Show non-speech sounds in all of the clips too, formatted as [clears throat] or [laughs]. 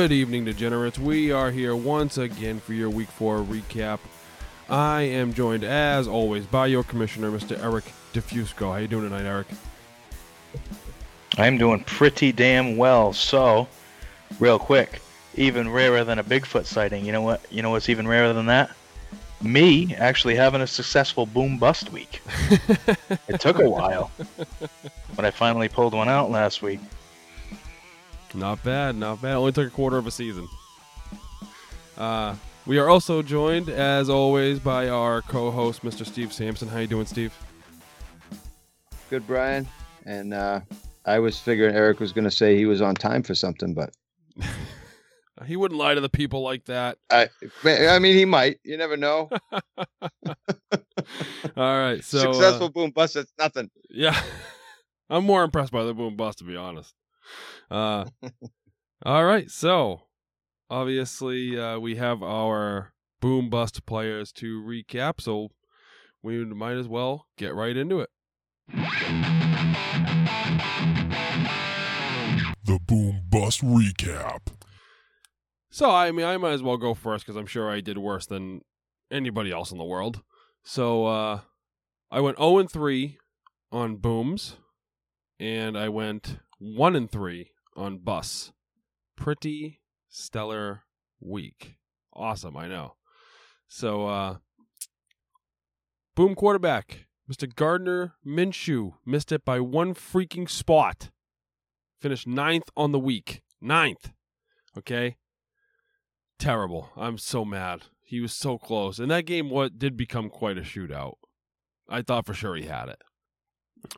Good evening, degenerates. We are here once again for your week four recap. I am joined, as always, by your commissioner, Mr. Eric DeFusco. How you doing tonight, Eric? I'm doing pretty damn well. So, real quick, even rarer than a Bigfoot sighting. You know what? You know what's even rarer than that? Me actually having a successful boom bust week. [laughs] it took a while, but I finally pulled one out last week. Not bad, not bad. Only took a quarter of a season. Uh, we are also joined, as always, by our co-host, Mr. Steve Sampson. How you doing, Steve? Good, Brian. And uh, I was figuring Eric was going to say he was on time for something, but [laughs] he wouldn't lie to the people like that. I, I mean, he might. You never know. [laughs] [laughs] All right, so successful uh, boom bust. It's nothing. Yeah, I'm more impressed by the boom bust, to be honest. Uh, [laughs] all right, so obviously uh, we have our boom bust players to recap, so we might as well get right into it. The Boom Bust Recap. So I mean, I might as well go first because I'm sure I did worse than anybody else in the world. So uh, I went 0 and 3 on booms, and I went 1 and 3 on bus. Pretty stellar week. Awesome, I know. So, uh, boom quarterback, Mr. Gardner Minshew missed it by one freaking spot. Finished ninth on the week. Ninth. Okay. Terrible. I'm so mad. He was so close. And that game what did become quite a shootout. I thought for sure he had it.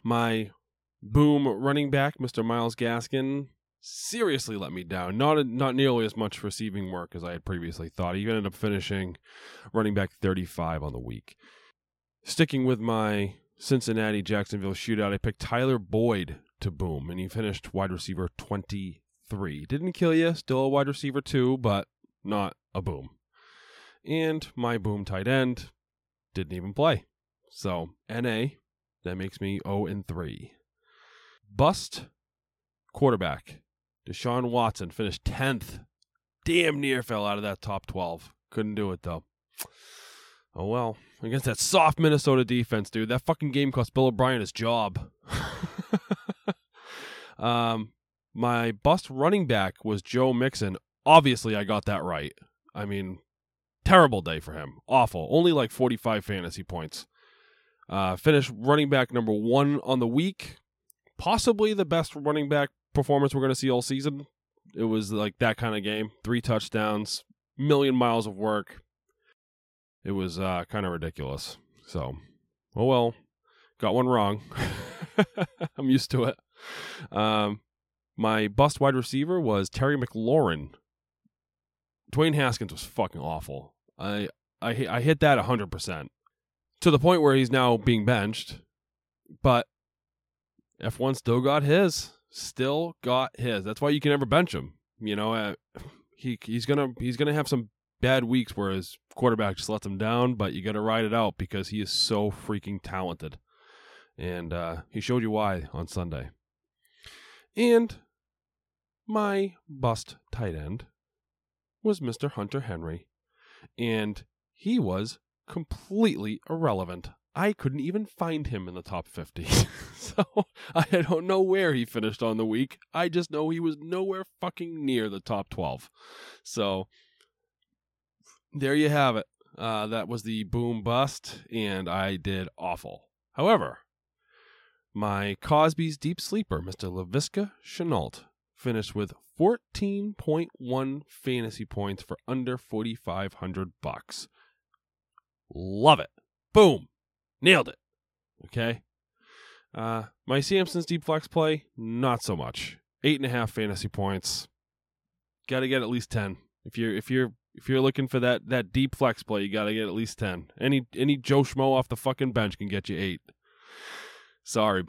My boom running back, Mr. Myles Gaskin, seriously let me down. Not not nearly as much receiving work as I had previously thought. He ended up finishing running back 35 on the week. Sticking with my Cincinnati Jacksonville shootout, I picked Tyler Boyd to boom, and he finished wide receiver 23. Didn't kill you, still a wide receiver too, but not a boom. And my boom tight end didn't even play. So NA, that makes me 0 and 3. Bust quarterback. Deshaun Watson finished 10th. Damn near fell out of that top 12. Couldn't do it though. Oh well. Against that soft Minnesota defense, dude. That fucking game cost Bill O'Brien his job. [laughs] um, my bust running back was Joe Mixon. Obviously, I got that right. I mean, terrible day for him. Awful. Only like 45 fantasy points. Uh, finished running back number one on the week. Possibly the best running back performance we're going to see all season. It was like that kind of game. Three touchdowns, million miles of work. It was uh, kind of ridiculous. So, oh well, got one wrong. [laughs] I'm used to it. Um, my bust wide receiver was Terry McLaurin. Dwayne Haskins was fucking awful. I I I hit that 100% to the point where he's now being benched, but F1 still got his. Still got his. That's why you can never bench him. You know, uh, he he's gonna he's gonna have some bad weeks where his quarterback just lets him down, but you got to ride it out because he is so freaking talented, and uh, he showed you why on Sunday. And my bust tight end was Mr. Hunter Henry, and he was completely irrelevant. I couldn't even find him in the top 50. [laughs] so I don't know where he finished on the week. I just know he was nowhere fucking near the top 12. So there you have it. Uh, that was the boom bust, and I did awful. However, my Cosby's deep sleeper, Mr. Laviska Shenault, finished with 14.1 fantasy points for under 4,500 bucks. Love it. Boom. Nailed it. Okay. Uh, my Samson's deep flex play, not so much. Eight and a half fantasy points. Got to get at least ten. If you're if you're if you're looking for that that deep flex play, you got to get at least ten. Any any Joe Schmo off the fucking bench can get you eight. Sorry,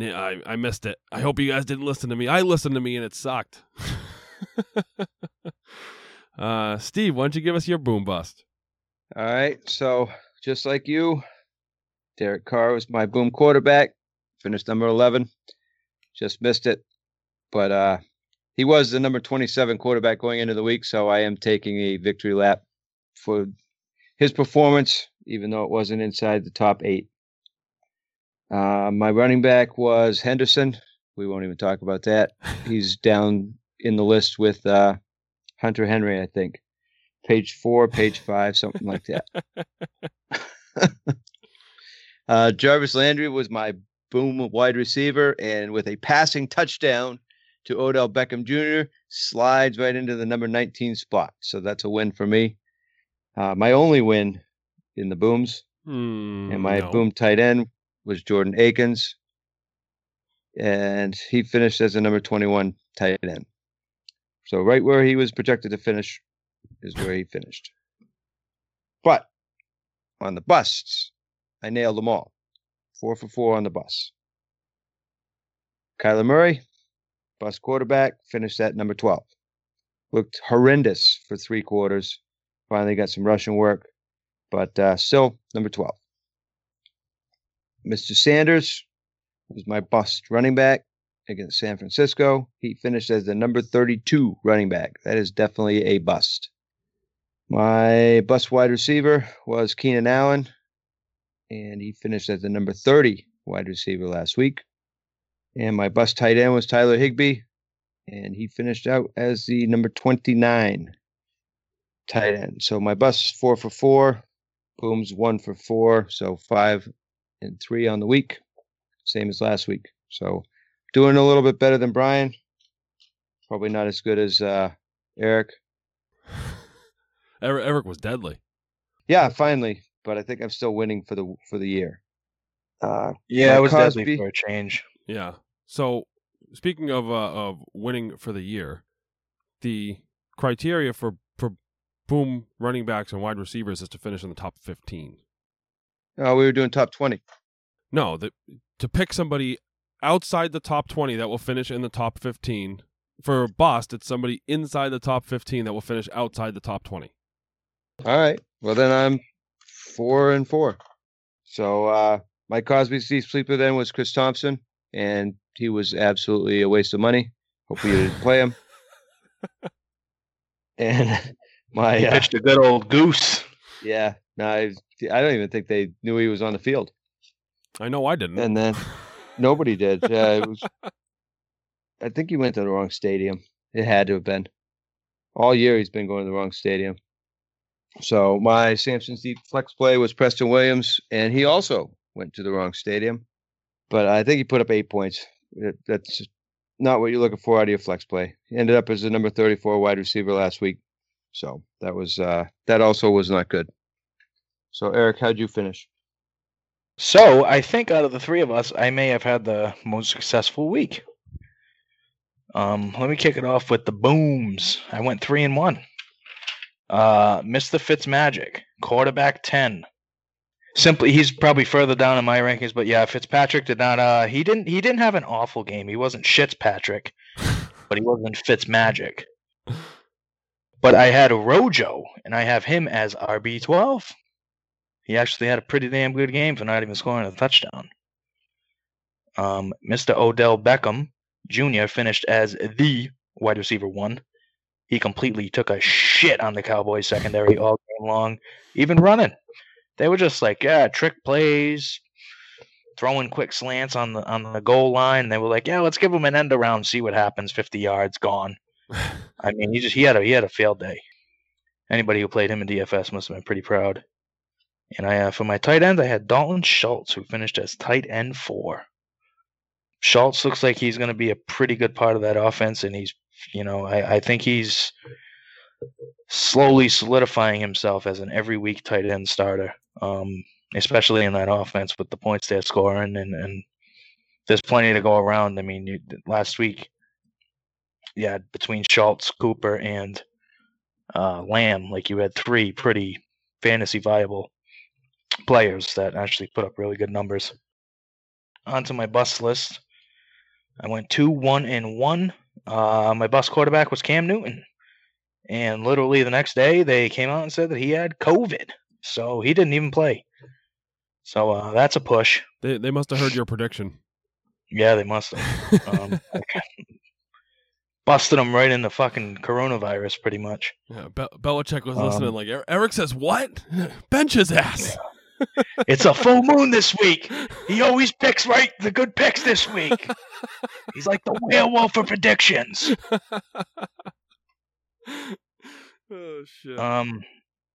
I I missed it. I hope you guys didn't listen to me. I listened to me and it sucked. [laughs] uh, Steve, why don't you give us your boom bust? All right. So just like you, Derek Carr was my boom quarterback. Finished number eleven. Just missed it, but uh, he was the number 27 quarterback going into the week, so I am taking a victory lap for his performance, even though it wasn't inside the top eight. Uh, my running back was Henderson. We won't even talk about that. [laughs] He's down in the list with uh, Hunter Henry, I think. Page four, page five, something like that. [laughs] uh, Jarvis Landry was my boom wide receiver, and with a passing touchdown to Odell Beckham Jr., slides right into the number 19 spot. So that's a win for me. Uh, my only win in the booms, Hmm, and my no. boom tight end was Jordan Akins, and he finished as a number 21 tight end. So right where he was projected to finish is where he finished. But on the busts, I nailed them all. Four for four on the bus. Kyler Murray, bust quarterback, finished at number 12. Looked horrendous for three quarters. Finally got some rushing work, but uh, still number 12. Mr. Sanders was my bust running back against San Francisco. He finished as the number 32 running back. That is definitely a bust. My bust wide receiver was Keenan Allen, and he finished as the number 30 wide receiver last week. And my bust tight end was Tyler Higbee, and he finished out as the number 29 tight end. So my bust four for four, booms one for four, so five and three on the week, same as last week. So doing a little bit better than Brian. Probably not as good as uh. Eric, [laughs] Eric was deadly. Yeah, finally, but I think I'm still winning for the for the year. Uh, Yeah, it was Cosby. deadly for a change. Yeah. So speaking of uh, of winning for the year, the criteria for for boom running backs and wide receivers is to finish in the top fifteen. oh, we were doing top twenty. No, the, to pick somebody outside the top twenty that will finish in the top fifteen. For a bust, it's somebody inside the top fifteen that will finish outside the top twenty. All right. Well, then I'm four and four. So uh, Mike Cosby's deep sleeper then was Chris Thompson, and he was absolutely a waste of money. Hope you didn't play him. [laughs] And my He uh, pitched a good old goose. yeah, no, I, I don't even think they knew he was on the field. I know I didn't. And then nobody did. [laughs] Yeah, it was. I think he went to the wrong stadium. It had to have been. All year he's been going to the wrong stadium. So my Samson's deep flex play was Preston Williams, and he also went to the wrong stadium. But I think he put up eight points. That's not what you're looking for out of your flex play. He ended up as the number 34 wide receiver last week. So that was uh, that also was not good. So Eric, how'd you finish? So I think out of the three of us, I may have had the most successful week. Um, let me kick it off with the booms. I went three and one. Uh, Mr. Fitzmagic, quarterback ten. Simply, he's probably further down in my rankings, but yeah, Fitzpatrick did not. Uh, he didn't. He didn't have an awful game. He wasn't Fitzpatrick, [laughs] but he wasn't Fitzmagic. But I had Rojo, and I have him as RB twelve. He actually had a pretty damn good game for not even scoring a touchdown. Um, Mr. Odell Beckham Jr. finished as the wide receiver one. He completely took a shit on the Cowboys secondary all game long, even running. They were just like, yeah, trick plays, throwing quick slants on the on the goal line. They were like, yeah, let's give him an end around, see what happens. Fifty yards gone. [laughs] I mean, he just he had a he had a failed day. Anybody who played him in DFS must have been pretty proud. And I uh, for my tight end, I had Dalton Schultz, who finished as tight end four. Schultz looks like he's going to be a pretty good part of that offense, and he's, you know, I, I think he's slowly solidifying himself as an every week tight end starter, um, especially in that offense with the points they're scoring, and and there's plenty to go around. I mean, you, last week, yeah, between Schultz, Cooper, and uh, Lamb, like you had three pretty fantasy viable players that actually put up really good numbers. Onto my bust list. I went two, one, and one. Uh, my bust quarterback was Cam Newton. And literally the next day, they came out and said that he had COVID. So he didn't even play. So uh, that's a push. They they must have heard your prediction. [laughs] Yeah, they must have. Um, busted him right in the fucking coronavirus, pretty much. Yeah, Be- Belichick was Um, listening. Like "Er- Eric says, "What? [laughs] Bench his ass." It's a full moon this week. He always picks right the good picks this week. He's like the werewolf for predictions. [laughs] oh shit. Um,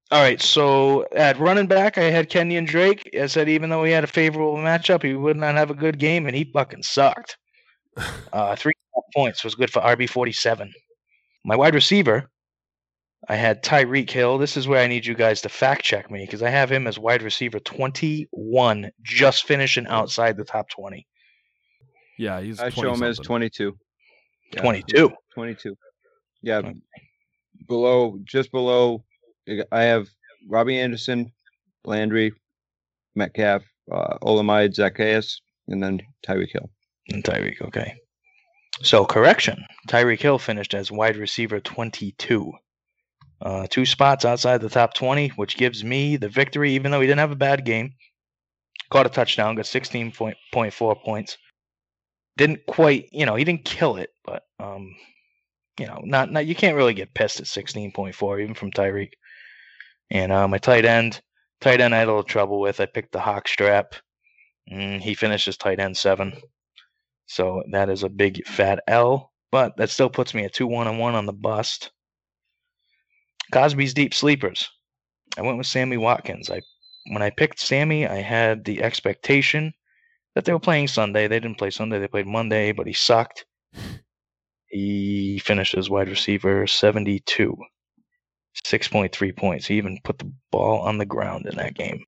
all right, so at running back, I had Kenyan Drake. I said even though he had a favorable matchup, he would not have a good game, and he fucking sucked. [laughs] Uh, three and a half points was good for RB forty seven. My wide receiver, I had Tyreek Hill. This is where I need you guys to fact check me because I have him as wide receiver twenty one, just finishing outside the top twenty. yeah, he's. I show him as 22. Yeah, 22. 22. Yeah, Okay. below, just below. I have Robbie Anderson, Landry, Metcalf, uh, Olamide, Zaccheaus, and then Tyreek Hill. And Tyreek, okay. So correction, Tyreek Hill finished as wide receiver 22. Uh, two spots outside the top 20, which gives me the victory, even though he didn't have a bad game. Caught a touchdown, got 16.4 points. Didn't quite, you know, he didn't kill it, but um, you know, not not you can't really get pissed at 16.4 even from Tyreek. And uh, my tight end, tight end I had a little trouble with. I picked the hawk strap. He finishes tight end seven. So that is a big fat L, but that still puts me at two one and one on the bust. Cosby's deep sleepers. I went with Sammy Watkins. I when I picked Sammy, I had the expectation that they were playing Sunday. They didn't play Sunday, they played Monday, but he sucked. He finished as wide receiver 72. 6.3 points. He even put the ball on the ground in that game.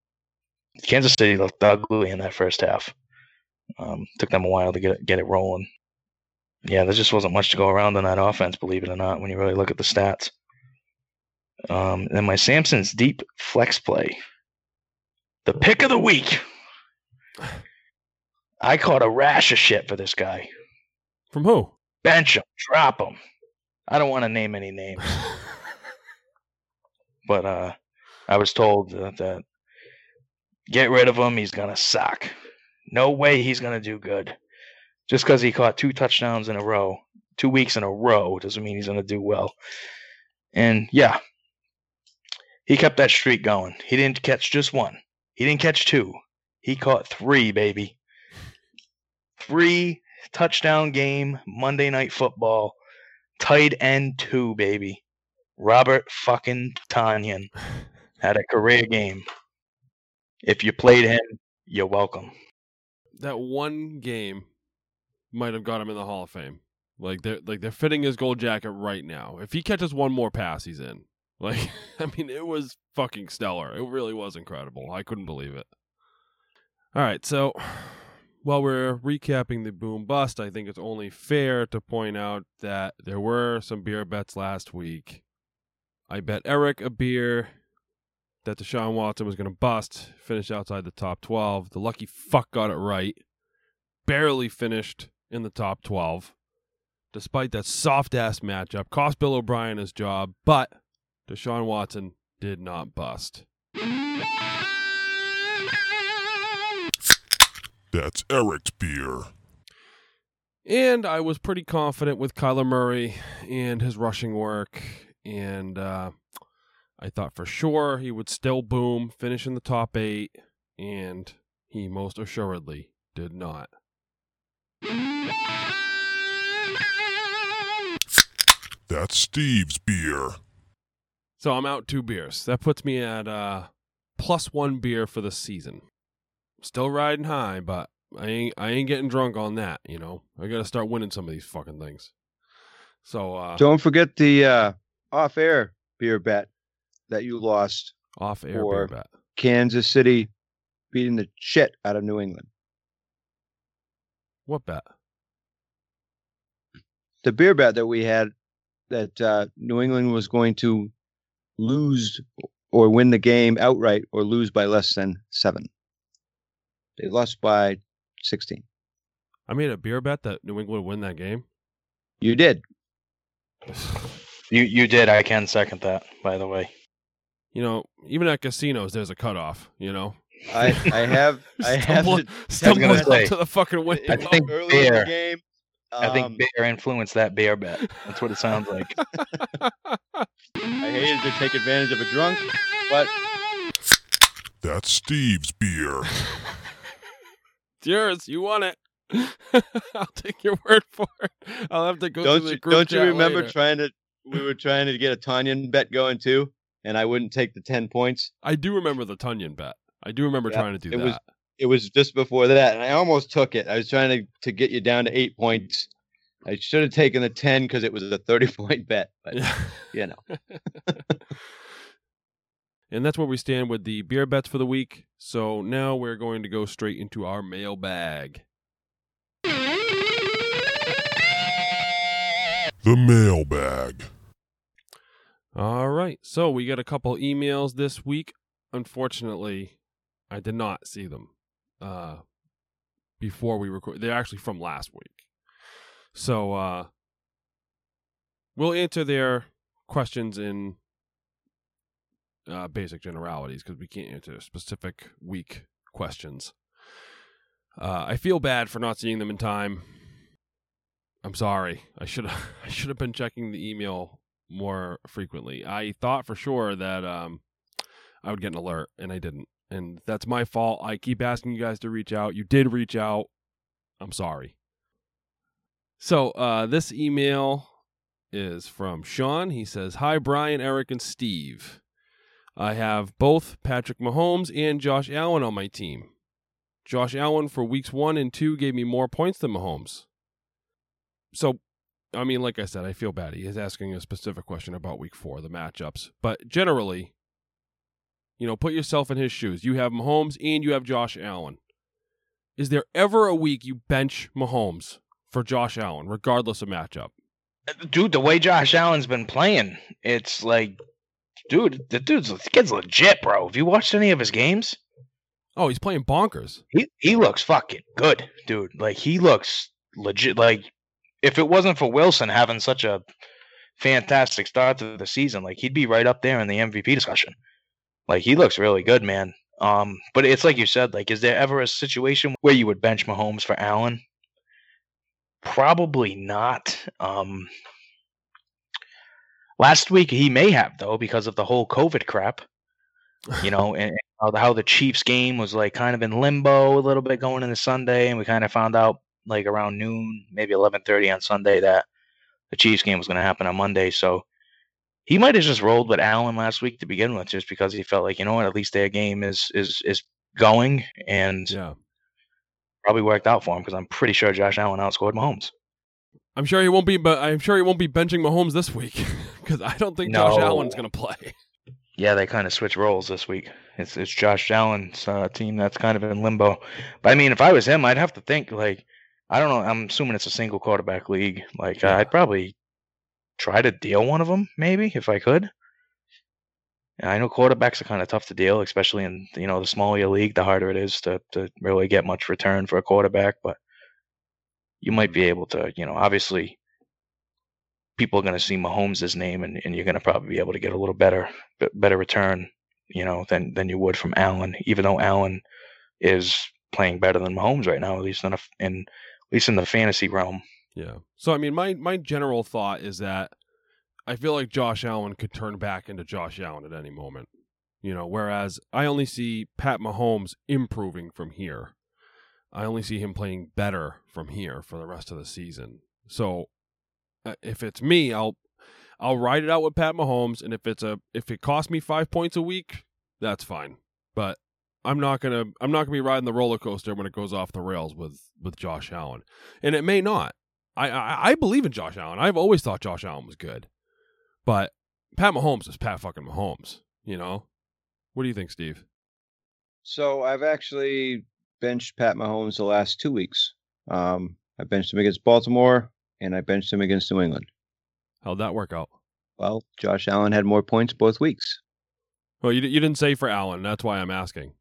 Kansas City looked ugly in that first half. Um, took them a while to get get it rolling. Yeah, there just wasn't much to go around in that offense, believe it or not, when you really look at the stats. Um, and my Samson's deep flex play. The pick of the week. I caught a rash of shit for this guy. From who? Bench him, drop him. I don't want to name any names, [laughs] but uh, I was told that, that get rid of him. He's gonna suck. No way he's gonna do good. Just because he caught two touchdowns in a row, two weeks in a row, doesn't mean he's gonna do well. And yeah, he kept that streak going. He didn't catch just one. He didn't catch two. He caught three, baby. Three touchdown game, Monday night football, tight end two, baby. Robert fucking Tonyan had a career game. If you played him, you're welcome. that one game might have got him in the Hall of Fame. Like they're like they're fitting his gold jacket right now. If he catches one more pass, he's in. Like [laughs] I mean, it was fucking stellar. It really was incredible. I couldn't believe it. All right, so [sighs] while we're recapping the boom bust, I think it's only fair to point out that there were some beer bets last week. I bet Eric a beer that Deshaun Watson was going to bust, finish outside the top 12. The lucky fuck got it right. Barely finished in the top 12, despite that soft ass matchup. Cost Bill O'Brien his job, but Deshaun Watson did not bust. That's Eric's beer. And I was pretty confident with Kyler Murray and his rushing work. And uh, I thought for sure he would still boom, finish in the top eight. And he most assuredly did not. That's Steve's beer. So I'm out two beers. That puts me at uh, plus one beer for the season. Still riding high, but I ain't I ain't getting drunk on that. You know, I got to start winning some of these fucking things. So uh, Don't forget the uh, off-air beer bet that you lost. off air beer bet. Kansas City beating the shit out of New England. What bet? The beer bet that we had that uh, New England was going to lose or win the game outright or lose by less than seven. They lost by 16. I made a beer bet that New England would win that game. You did. You you did. I can second that, by the way. You know, even at casinos, there's a cutoff. You know, I, I have [laughs] I have stumbling, to stumbling gonna up to the fucking window. I think early in the game. I think Um, bear influenced that bear bet. That's what it sounds like. [laughs] I hated to take advantage of a drunk, but That's Steve's beer. It's yours. You want it. [laughs] I'll take your word for it. I'll have to go don't to the you group don't you remember later. trying to? We were trying to get a Tonyan bet going too, and I wouldn't take the ten points. I do remember the Tonyan bet. I do remember Yeah, trying to do it that. was- It was just before that, and I almost took it. I was trying to to get you down to eight points. I should have taken the ten because it was a thirty [laughs] point bet, but Yeah. you know. [laughs] and that's where we stand with the beer bets for the week. So now we're going to go straight into our mailbag. The mailbag. All right. So we got a couple emails this week. Unfortunately, I did not see them uh, before we record. They're actually from last week. So uh, we'll answer their questions in uh, basic generalities because we can't answer specific week questions. Uh, I feel bad for not seeing them in time. I'm sorry. I should [laughs] I should have been checking the email more frequently. I thought for sure that um, I would get an alert, and I didn't. And that's my fault. I keep asking you guys to reach out. You did reach out. I'm sorry. So uh, this email is from Sean. He says, "Hi, Brian, Eric, and Steve. I have both Patrick Mahomes and Josh Allen on my team. Josh Allen for weeks one and two gave me more points than Mahomes. So I mean, like I said, I feel bad. He is asking a specific question about week four, the matchups. But generally, you know, put yourself in his shoes. You have Mahomes and you have Josh Allen. Is there ever a week you bench Mahomes for Josh Allen, regardless of matchup? Uh, dude, the way Josh Allen's been playing, it's like, dude, the dude's the kid's legit, bro. Have you watched any of his games? Oh, he's playing bonkers. He he looks fucking good, dude. Like he looks legit. Like if it wasn't for Wilson having such a fantastic start to the season, like he'd be right up there in the MVP discussion. Like he looks really good, man. Um, but it's like you said, like, is there ever a situation where you would bench Mahomes for Allen? Probably not. Um, last week he may have though because of the whole COVID crap. You know, and, and how the- Chiefs game was like kind of in limbo a little bit going into Sunday, and we kind of found out like around noon, maybe eleven thirty on Sunday that the Chiefs game was going to happen on Monday. So he might have just rolled with Allen last week to begin with, just because he felt like you know what, at least their game is is is going, and Yeah. probably worked out for him because I'm pretty sure Josh Allen outscored Mahomes. I'm sure he won't be, but I'm sure he won't be benching Mahomes this week [laughs] because I don't think Josh Allen's going to play. Yeah, they kind of switch roles this week. It's it's Josh Allen's uh, team that's kind of in limbo. But I mean, if I was him, I'd have to think like I don't know. I'm assuming it's a single quarterback league. Like Yeah. I'd probably try to deal one of them, maybe if I could. And I know quarterbacks are kind of tough to deal, especially in you know the smaller your league. The harder it is to to really get much return for a quarterback. But you might be mm-hmm. able to, you know, obviously people are going to see Mahomes' name, and, and you're going to probably be able to get a little better better return, you know, than than you would from Allen. Even though Allen is playing better than Mahomes right now, at least in a, in at least in the fantasy realm. Yeah. So I mean, my my general thought is that I feel like Josh Allen could turn back into Josh Allen at any moment. You know, whereas I only see Pat Mahomes improving from here. I only see him playing better from here for the rest of the season. So uh, if it's me, I'll I'll ride it out with Pat Mahomes, and if it's a if it costs me five points a week, that's fine. But I'm not gonna I'm not gonna be riding the roller coaster when it goes off the rails with with Josh Allen, and it may not. I, I I believe in Josh Allen. I've always thought Josh Allen was good, but Pat Mahomes is Pat fucking Mahomes. You know, what do you think, Steve? So I've actually benched Pat Mahomes the last two weeks. Um, I benched him against Baltimore and I benched him against New England. How'd that work out? Well, Josh Allen had more points both weeks. Well, you you didn't say for Allen. That's why I'm asking.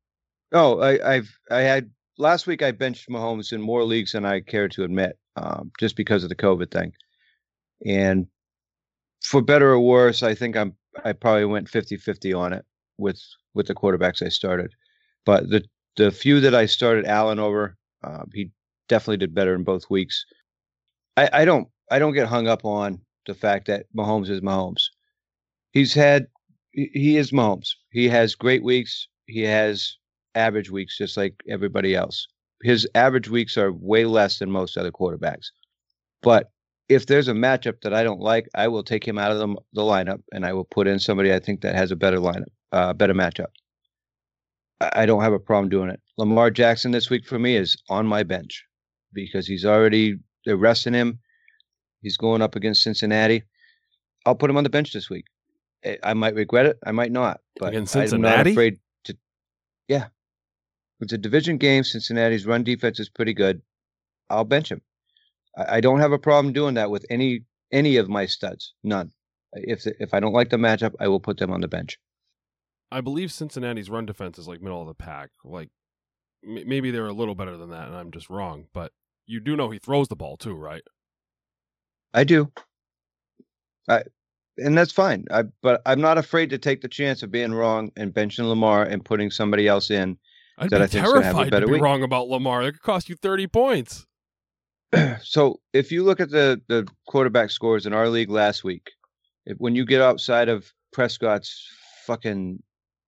Oh, I, I've I had last week I benched Mahomes in more leagues than I care to admit, um, just because of the COVID thing. And for better or worse, I think I'm I probably went 50-50 on it with with the quarterbacks I started. But the the few that I started Allen over, uh, he definitely did better in both weeks. I, I don't I don't get hung up on the fact that Mahomes is Mahomes. He's had he he is Mahomes. He has great weeks. He has average weeks, just like everybody else. His average weeks are way less than most other quarterbacks. But if there's a matchup that I don't like, I will take him out of the, the lineup and I will put in somebody I think that has a better lineup, uh, better matchup. I, I don't have a problem doing it. Lamar Jackson this week for me is on my bench because he's already they're resting him. He's going up against Cincinnati. I'll put him on the bench this week. I- might regret it. I might not. But Against I'm not Cincinnati? afraid it's a division game. Cincinnati's run defense is pretty good. I'll bench him. I, I don't have a problem doing that with any any of my studs. None. If if I don't like the matchup, I will put them on the bench. I believe Cincinnati's run defense is like middle of the pack. Like m- maybe they're a little better than that, and I'm just wrong. But you do know he throws the ball too, right? I do. I and that's fine. I but I'm not afraid to take the chance of being wrong and benching Lamar and putting somebody else in. I'd That be I think's gonna have a terrified to be week. wrong about Lamar. It could cost you 30 points. [clears throat] so if you look at the the quarterback scores in our league last week, if, when you get outside of Prescott's fucking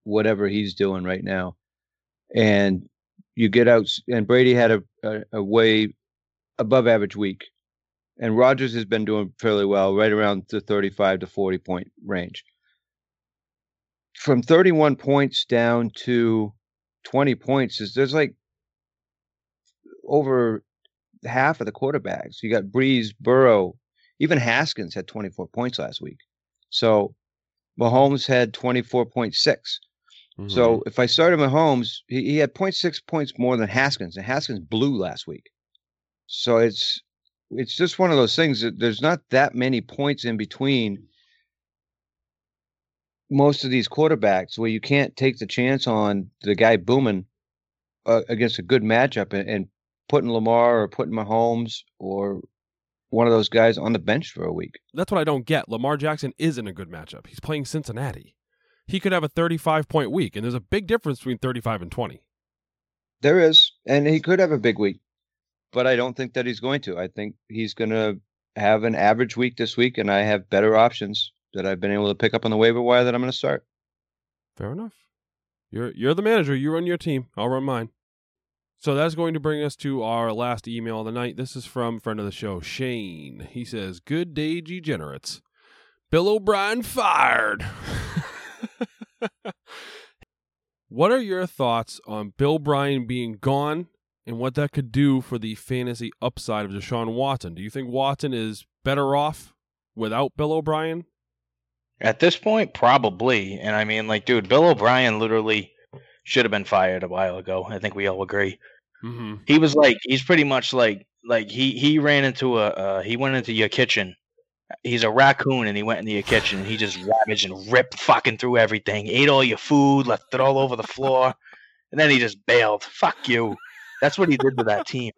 whatever he's doing right now, and you get out and Brady had a, a, a way above average week, and Rodgers has been doing fairly well, right around the 35 to 40 point range. From 31 points down to 20 points is there's like over half of the quarterbacks. You got Brees, Burrow, even Haskins had 24 points last week. So Mahomes had 24.6. Mm-hmm. So if I started Mahomes, he, he had 0.6 points more than Haskins, and Haskins blew last week. So it's it's just one of those things that there's not that many points in between most of these quarterbacks where you can't take the chance on the guy booming uh, against a good matchup and, and putting Lamar or putting Mahomes or one of those guys on the bench for a week. that's what I don't get. Lamar Jackson isn't a good matchup. He's playing Cincinnati. He could have a 35 point week, and there's a big difference between 35 and 20. There is, and he could have a big week, but I don't think that he's going to. I think he's going to have an average week this week, and I have better options that I've been able to pick up on the waiver wire that I'm going to start. Fair enough. You're you're the manager. You run your team. I'll run mine. So that's going to bring us to our last email of the night. This is from friend of the show, Shane. He says, "Good day, degenerates. Bill O'Brien fired." [laughs] what are your thoughts on Bill Bryan being gone and what that could do for the fantasy upside of Deshaun Watson? Do you think Watson is better off without Bill O'Brien? At this point, probably. And I mean, like, dude, Bill O'Brien literally should have been fired a while ago. I think we all agree. Mm-hmm. He was like, he's pretty much like, like he he ran into a, uh, he went into your kitchen. He's a raccoon, and he went into your kitchen. and He just ravaged and ripped fucking through everything. Ate all your food, left it all over the floor, and then he just bailed. Fuck you. That's what he did to that team.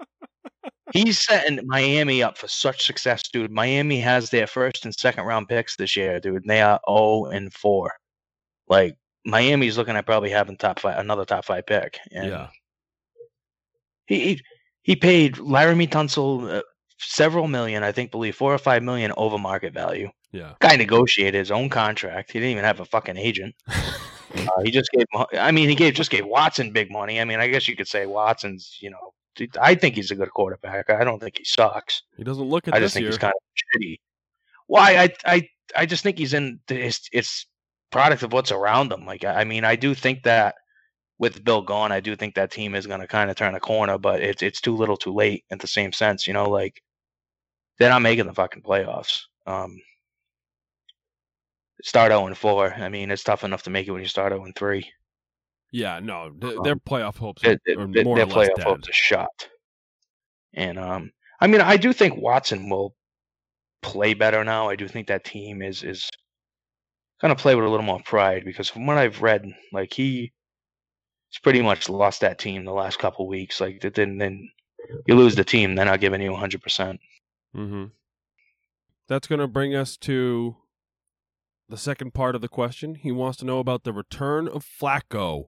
He's setting Miami up for such success, dude. Miami has their first and second round picks this year, dude. And they are 0 and 4. Like Miami's looking at probably having top five, another top five pick. And Yeah. he he, he paid Laremy Tunsil uh, several million, I think, believe four or five million over market value. Yeah. Guy negotiated his own contract. He didn't even have a fucking agent. [laughs] Uh, he just gave. I mean, he gave just gave Watson big money. I mean, I guess you could say Watson's. You know, I think he's a good quarterback. I don't think he sucks. he doesn't look at I just think year. he's kind of shitty. Why? I I I just think he's in. It's it's product of what's around him. Like I mean, I do think that with Bill gone, I do think that team is going to kind of turn a corner, but it's it's too little, too late. In the same sense, you know, like they're not making the fucking playoffs. Um, start 0 and 4. I mean, it's tough enough to make it when you start 0 and 3. Yeah, no, th- Um, their playoff hopes Their, are, their, are more their or less playoff dead. hopes are shot. And um, I mean, I do think Watson will play better now. I do think that team is is going to play with a little more pride because from what I've read, like he he's pretty much lost that team the last couple weeks. Like then then you lose the team, they're not giving you 100. percent Mm-hmm. That's going to bring us to the second part of the question. He wants to know about the return of Flacco.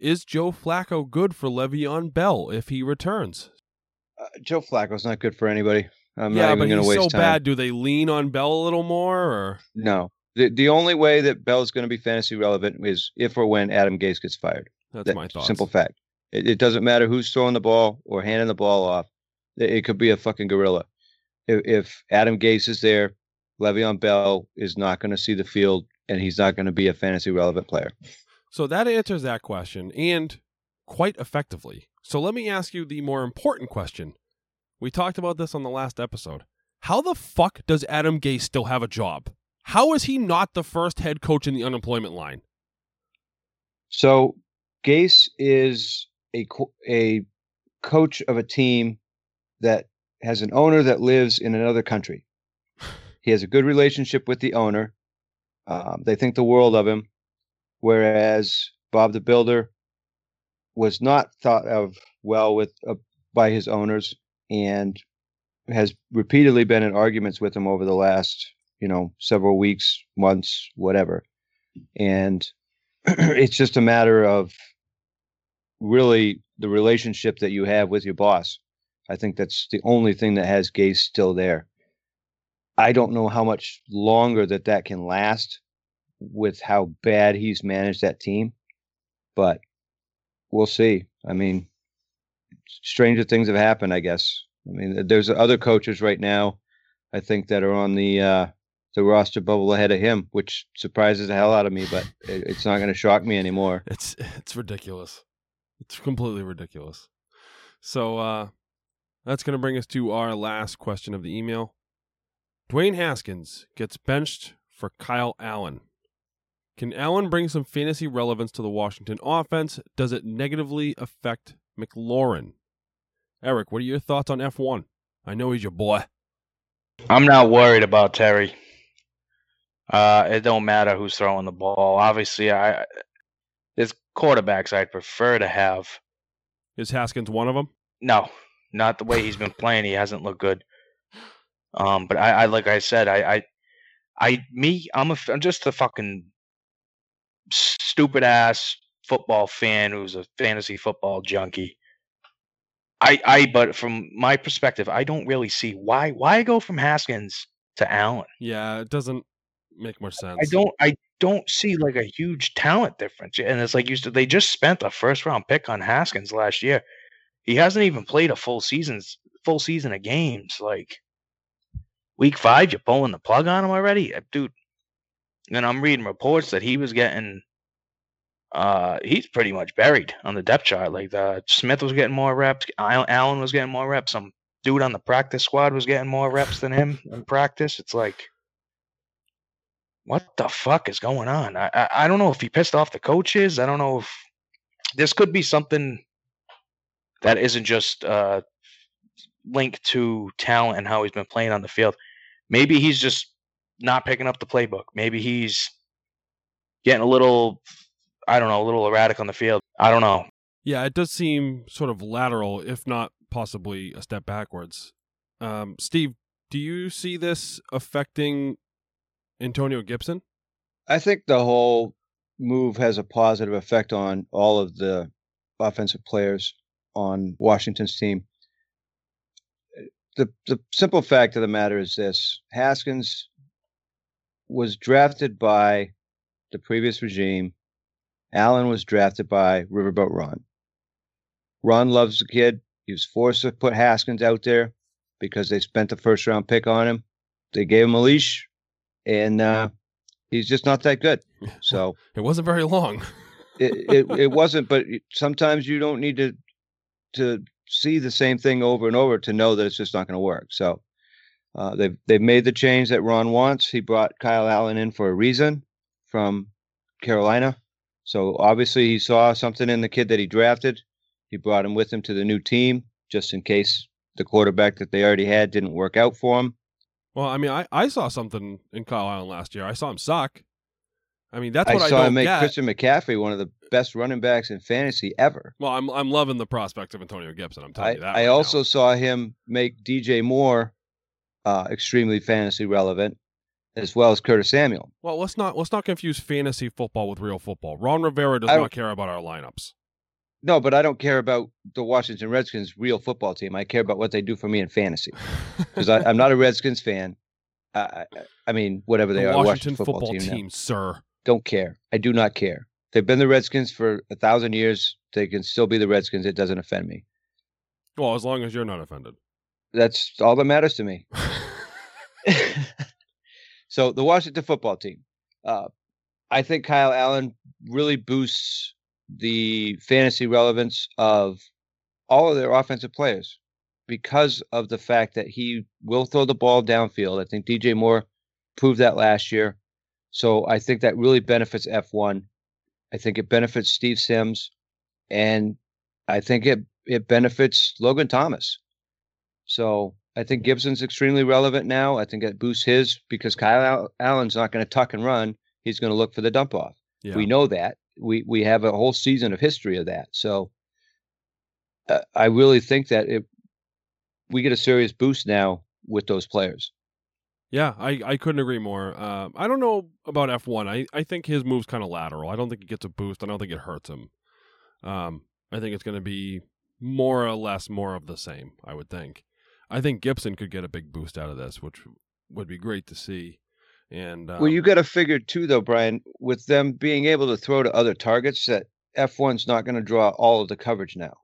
Is Joe Flacco good for Le'Veon Bell if he returns? Uh, Joe Flacco's not good for anybody. I'm yeah, not even going to waste so time. bad. Do they lean on Bell a little more, or No. The the only way that Bell's going to be fantasy relevant is if or when Adam Gase gets fired. that's That my thoughts? simple fact. It, it doesn't matter who's throwing the ball or handing the ball off. It, it could be a fucking gorilla. If, if Adam Gase is there, Le'Veon Bell is not going to see the field, and he's not going to be a fantasy relevant player. So that answers that question, and quite effectively. So let me ask you the more important question. We talked about this on the last episode. How the fuck does Adam Gase still have a job? How is he not the first head coach in the unemployment line? So Gase is a a coach of a team that has an owner that lives in another country. [sighs] He has a good relationship with the owner. Um, they think the world of him, whereas Bob the Builder was not thought of well with uh, by his owners and has repeatedly been in arguments with him over the last you know several weeks, months, whatever. And [clears throat] it's just a matter of really the relationship that you have with your boss. I think that's the only thing that has Gase still there. I don't know how much longer that that can last with how bad he's managed that team, but we'll see. I mean, stranger things have happened, I guess. I mean, there's other coaches right now, I think, that are on the uh, the roster bubble ahead of him, which surprises the hell out of me. But it, it's not going to shock me anymore. [laughs] It's it's ridiculous. It's completely ridiculous. So uh that's going to bring us to our last question of the email. Dwayne Haskins gets benched for Kyle Allen. Can Allen bring some fantasy relevance to the Washington offense? Does it negatively affect McLaurin? Eric, what are your thoughts on F1? I know he's your boy. I'm not worried about Terry. Uh, it don't matter who's throwing the ball. Obviously, I there's quarterbacks I'd prefer to have. Is Haskins one of them? No, not the way he's been playing. He hasn't looked good. Um, but I, I like I said, I, I, I, me, I'm a, I'm just a fucking stupid ass football fan who's a fantasy football junkie. I, I, but from my perspective, I don't really see why, why go from Haskins to Allen. Yeah, it doesn't make more sense. I don't, I don't see like a huge talent difference. And it's like you said, they just spent a first round pick on Haskins last year. He hasn't even played a full season's full season of games. Like week five, you're pulling the plug on him already, Uh, dude. And I'm reading reports that he was getting, uh, he's pretty much buried on the depth chart. Like the Smith was getting more reps, Allen was getting more reps. Some dude on the practice squad was getting more reps than him in practice. It's like, what the fuck is going on? I, I I don't know if he pissed off the coaches. I don't know if this could be something that isn't just uh, linked to talent and how he's been playing on the field. Maybe he's just not picking up the playbook. Maybe he's getting a little, I don't know, a little erratic on the field. I don't know. Yeah, it does seem sort of lateral, if not possibly a step backwards. Um, Steve, do you see this affecting Antonio Gibson? I think the whole move has a positive effect on all of the offensive players on Washington's team. The the simple fact of the matter is this: Haskins was drafted by the previous regime. Allen was drafted by Riverboat Ron. Ron loves the kid. He was forced to put Haskins out there because they spent the first round pick on him. They gave him a leash, and uh, he's just not that good. So [laughs] It wasn't very long. [laughs] it, it it wasn't, but sometimes you don't need to to see the same thing over and over to know that it's just not going to work. So uh, they've they've made the change that Ron wants. He brought Kyle Allen in for a reason from Carolina. So obviously he saw something in the kid that he drafted. He brought him with him to the new team just in case the quarterback that they already had didn't work out for him. Well, I mean, I, I saw something in Kyle Allen last year. I saw him suck. I mean, that's I what I, saw don't him make get. Christian McCaffrey one of the best running backs in fantasy ever. Well, I'm I'm loving the prospect of Antonio Gibson. I'm telling I, you that. I right also now. saw him make DJ Moore uh, extremely fantasy relevant, as well as Curtis Samuel. well, let's not let's not confuse fantasy football with real football. Ron Rivera does not care about our lineups. No, but I don't care about the Washington Redskins real football team. I care about what they do for me in fantasy because I'm not a Redskins fan. I, I, I mean, whatever they the are, Washington, football, football, team. team, sir. Don't care. I do not care. They've been the Redskins for a thousand years. They can still be the Redskins. It doesn't offend me. Well, as long as you're not offended. That's all that matters to me. [laughs] [laughs] so the Washington football team, uh, I think Kyle Allen really boosts the fantasy relevance of all of their offensive players because of the fact that he will throw the ball downfield. I think DJ Moore proved that last year. So I think that really benefits F1. I think it benefits Steve Sims and I think it it benefits Logan Thomas. So I think Gibson's extremely relevant now. I think it boosts his because Kyle Allen's not going to tuck and run. He's going to look for the dump off. Yeah. We know that. We we have a whole season of history of that. So uh, I really think that it we get a serious boost now with those players. Yeah, I, I couldn't agree more. Uh, I don't know about F1. I, I think his move's kind of lateral. I don't think he gets a boost. I don't think it hurts him. Um, I think it's going to be more or less more of the same, I would think. I think Gibson could get a big boost out of this, which would be great to see. And um, well, you got to figure too, though, Brian, with them being able to throw to other targets, that F1's not going to draw all of the coverage now,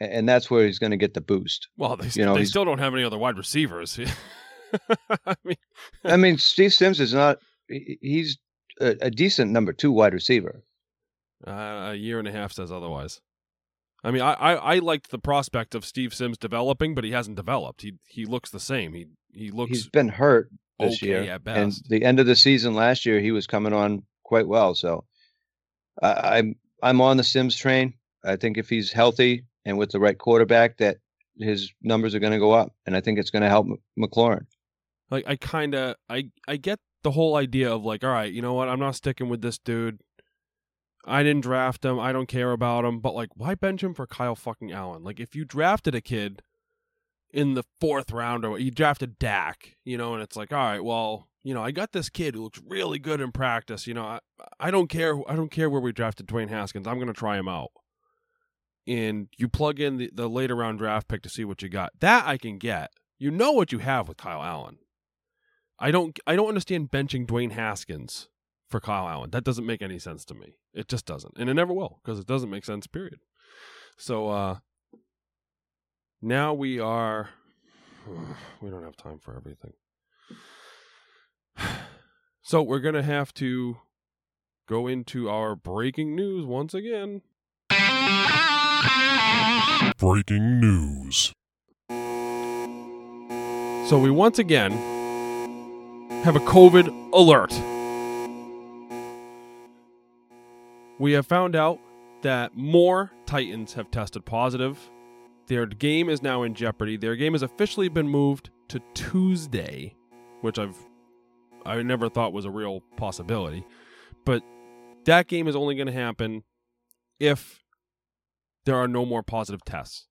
and that's where he's going to get the boost. well, they, you know, they still don't have any other wide receivers. [laughs] I mean, I mean, Steve Sims is not. He's a, a decent number two wide receiver. Uh, a year and a half says otherwise. I mean, I, I, I liked the prospect of Steve Sims developing, but he hasn't developed. He he looks the same. He he looks He's been hurt this okay year, at and the end of the season last year, he was coming on quite well. So, I, I'm I'm on the Sims train. I think if he's healthy and with the right quarterback, that his numbers are going to go up, and I think it's going to help M- McLaurin. like I kind of I I get the whole idea of like, all right, you know what? I'm not sticking with this dude. I didn't draft him. I don't care about him. But like, why bench him for Kyle fucking Allen? Like, if you drafted a kid in the fourth round or you drafted Dak, you know, and it's like, all right, well, you know, I got this kid who looks really good in practice. You know, I I don't care. I don't care where we drafted Dwayne Haskins. I'm gonna try him out. And you plug in the, the later round draft pick to see what you got. That I can get. You know what you have with Kyle Allen. I don't I don't understand benching Dwayne Haskins for Kyle Allen. That doesn't make any sense to me. It just doesn't. And it never will because it doesn't make sense period. So uh now we are [sighs] we don't have time for everything. [sighs] So we're going to have to go into our breaking news once again. Breaking news. So we once again have a COVID alert. We have found out that more Titans have tested positive. Their game is now in jeopardy. Their game has officially been moved to Tuesday, which I've I never thought was a real possibility. But that game is only going to happen if there are no more positive tests.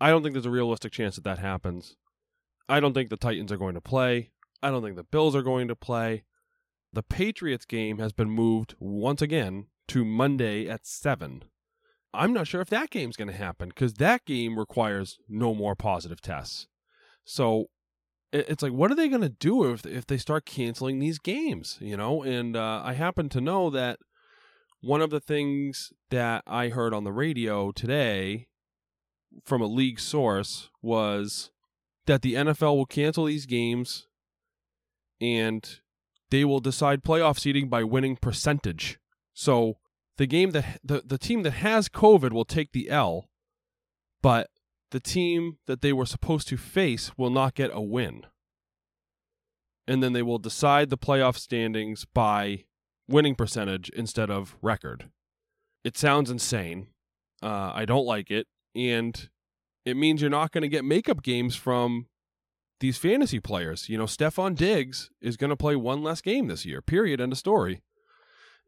I don't think there's a realistic chance that that happens. I don't think the Titans are going to play. I don't think the Bills are going to play. The Patriots game has been moved once again to Monday at 7. I'm not sure if that game's going to happen because that game requires no more positive tests. So it's like, what are they going to do if, if they start canceling these games? You know, and uh, I happen to know that one of the things that I heard on the radio today from a league source was that the NFL will cancel these games and they will decide playoff seeding by winning percentage. So the game that the, the team that has COVID will take the L, but the team that they were supposed to face will not get a win. And then they will decide the playoff standings by winning percentage instead of record. It sounds insane. Uh, I don't like it. And it means you're not going to get makeup games from these fantasy players. You know, Stefon Diggs is going to play one less game this year, period. End of story.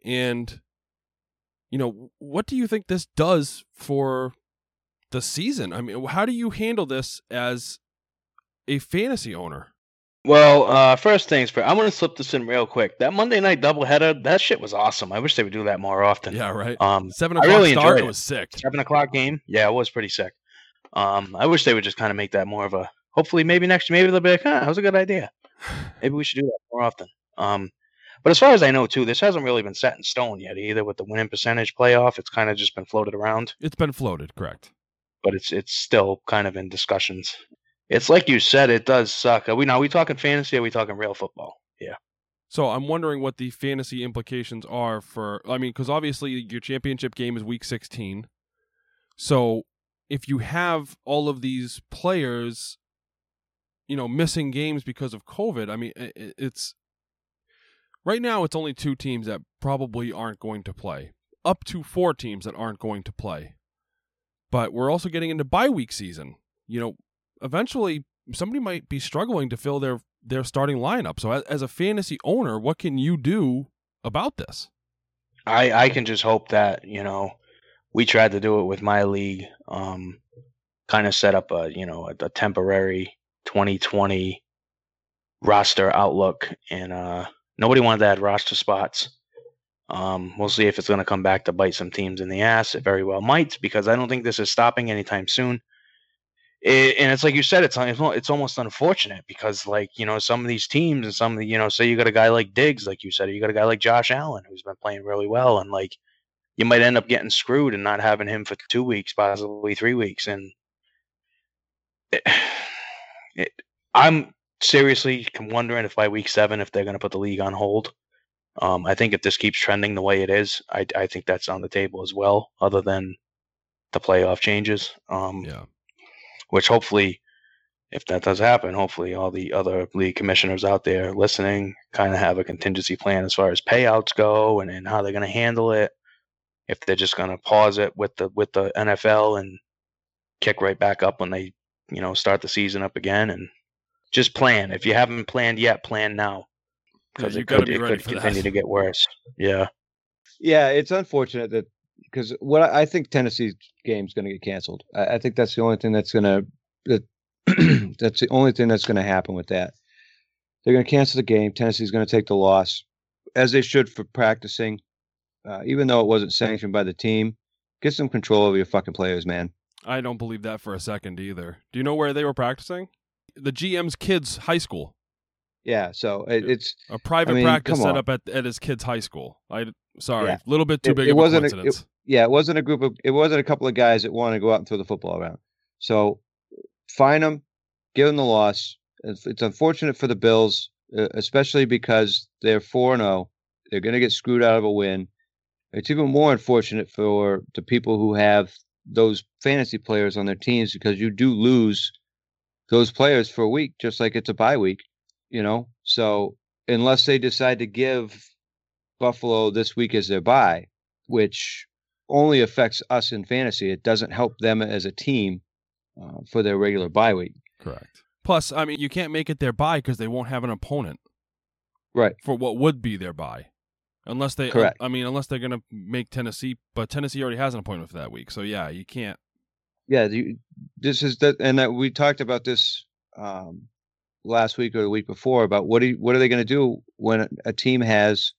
And, you know, what do you think this does for the season? I mean, how do you handle this as a fantasy owner? Well, uh, first things first, I'm gonna slip this in real quick. That Monday night doubleheader, that shit was awesome. I wish they would do that more often. Yeah, right. Um, Seven I o'clock really start. enjoyed It it. was sick. seven o'clock game. Yeah, it was pretty sick. Um, I wish they would just kind of make that more of a. Hopefully, maybe next year, maybe they'll be like, "Huh, that was a good idea." Maybe we should do that more often. Um, but as far as I know, too, this hasn't really been set in stone yet either. With the winning percentage playoff, it's kind of just been floated around, It's been floated, correct? but it's it's still kind of in discussions. It's like you said, it does suck. Are we now? Are we talking fantasy? Or are we talking real football? Yeah. So I'm wondering what the fantasy implications are for. I mean, because obviously your championship game is week 16. So if you have all of these players, you know, missing games because of COVID, I mean, it's right now it's only two teams that probably aren't going to play, up to four teams that aren't going to play. But we're also getting into bye week season. You know, eventually somebody might be struggling to fill their their starting lineup. So as, as a fantasy owner, what can you do about this? I I can just hope that you know we tried to do it with my league. Um, kind of set up a you know a, a temporary 2020 roster outlook, and uh, nobody wanted to add roster spots. Um, we'll see if it's going to come back to bite some teams in the ass. It very well might, because I don't think this is stopping anytime soon. It, and it's like you said, it's it's almost unfortunate because like you know some of these teams and some of the you know say you got a guy like Diggs, like you said, you got a guy like Josh Allen who's been playing really well, and like you might end up getting screwed and not having him for two weeks, possibly three weeks, and it, it, I'm seriously wondering if by week seven if they're going to put the league on hold. Um, I think if this keeps trending the way it is, I, I think that's on the table as well. Other than the playoff changes, um, Yeah. which hopefully, if that does happen, hopefully all the other league commissioners out there listening kind of have a contingency plan as far as payouts go and, and how they're going to handle it. If they're just going to pause it with the with the NFL and kick right back up when they you know start the season up again and just plan. If you haven't planned yet, plan now because you it gotta could, be it ready could for that. continue to get worse. Yeah. Yeah, it's unfortunate that because what I I think Tennessee's game's going to get canceled. I, I think that's the only thing that's going to that [clears throat] that's the only thing that's going to happen with that. They're going to cancel the game. Tennessee's going to take the loss, as they should for practicing, uh, even though it wasn't sanctioned by the team. Get some control over your fucking players, man. I don't believe that for a second either. Do you know where they were practicing? The GM's kids' high school. Yeah, so it, it's A private I mean, practice set up at, at his kid's high school. I sorry, a Yeah. little bit too It- big it of wasn't a it- yeah, it wasn't a group of it wasn't a couple of guys that want to go out and throw the football around. So fine them, give them the loss. It's, it's unfortunate for the Bills, uh, especially because they're four and zero. They're going to get screwed out of a win. It's even more unfortunate for the people who have those fantasy players on their teams because you do lose those players for a week, just like it's a bye week, you know. So unless they decide to give Buffalo this week as their bye, which only affects us in fantasy. It doesn't help them as a team uh, for their regular bye week. Correct. Plus, I mean, you can't make it their bye because they won't have an opponent Right. for what would be their bye, unless they. Correct. I mean, unless they're going to make Tennessee, but Tennessee already has an appointment for that week. So yeah, you can't. Yeah. You, this is that, and that we talked about this um, last week or the week before about what do you, what are they going to do when a, team has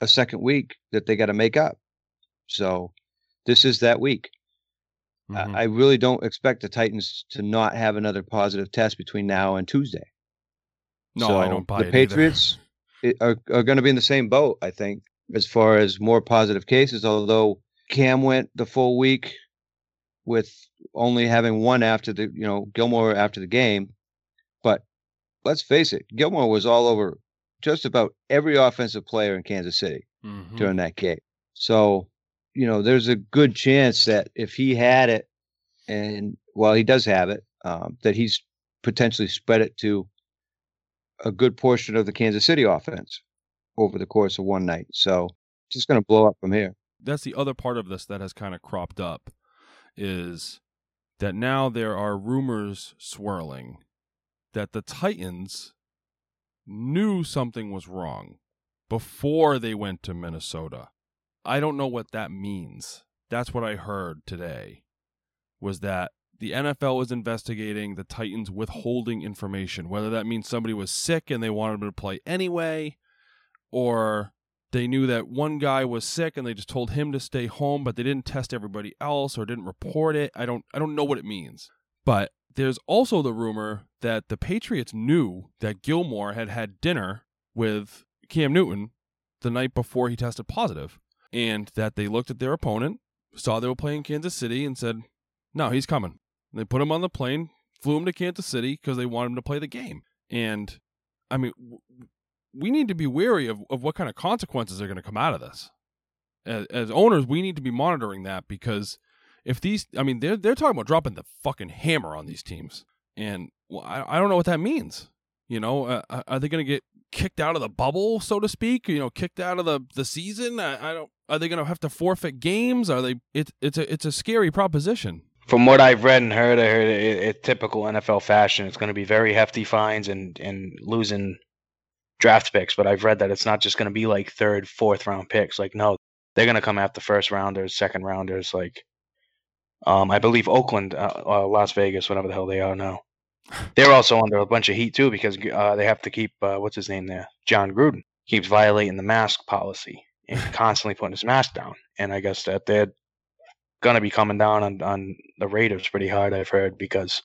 a second week that they got to make up. So this is that week. Mhm. I, I really don't expect the Titans to not have another positive test between now and Tuesday. no, I don't buy the it either. Are are going to be in the same boat, I think, as far as more positive cases. Although Cam went the full week with only having one after the you know Gilmore after the game, but let's face it, Gilmore was all over just about every offensive player in Kansas City Mhm. during that game. So, you know, there's a good chance that if he had it, and well, he does have it, um, that he's potentially spread it to a good portion of the Kansas City offense over the course of one night. So, it's just going to blow up from here. that's the other part of this that has kind of cropped up is that now there are rumors swirling that the Titans knew something was wrong before they went to Minnesota. I don't know what that means. That's what I heard today was that the NFL was investigating the Titans withholding information, whether that means somebody was sick and they wanted him to play anyway, or they knew that one guy was sick and they just told him to stay home, but they didn't test everybody else or didn't report it. I don't I don't know what it means. But there's also the rumor that the Patriots knew that Gilmore had had dinner with Cam Newton the night before he tested positive, and that they looked at their opponent, saw they were playing Kansas City, and said, "No, he's coming." They put him on the plane, flew him to Kansas City because they wanted him to play the game. And I mean, w- we need to be wary of, of what kind of consequences are going to come out of this. As, as owners, we need to be monitoring that because if these, I mean, they're they're talking about dropping the fucking hammer on these teams, and well, I, I don't know what that means. You know, uh, are they going to get kicked out of the bubble, so to speak? You know, kicked out of the the season? I, I don't. Are they going to have to forfeit games? Are they? It's it's a it's a scary proposition. From what I've read and heard, I heard it, it, typical NFL fashion. It's going to be very hefty fines and and losing draft picks. But I've read that it's not just going to be like third, fourth round picks. Like no, they're going to come after first rounders, second rounders. Like, um, I believe Oakland, uh, uh, Las Vegas, whatever the hell they are now. [sighs] They're also under a bunch of heat too because uh, they have to keep uh, what's his name there, Jon Gruden keeps violating the mask policy and [laughs] constantly putting his mask down. And I guess that they're gonna be coming down on, on the Raiders pretty hard. I've heard because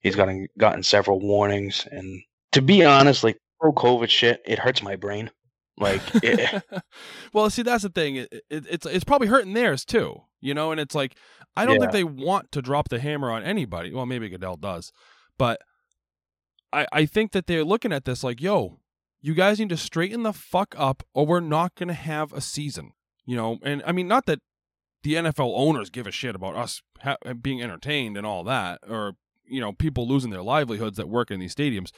he's gotten gotten several warnings. And to be honest, like pro COVID shit, it hurts my brain. Like, [laughs] it, well, see, that's the thing. It, it, it's it's probably hurting theirs too, you know. And it's like I don't yeah. think they want to drop the hammer on anybody. Well, maybe Goodell does, but I, I think that they're looking at this like, yo, you guys need to straighten the fuck up or we're not going to have a season. You know, and I mean, not that the NFL owners give a shit about us ha- being entertained and all that, or, you know, people losing their livelihoods that work in these stadiums.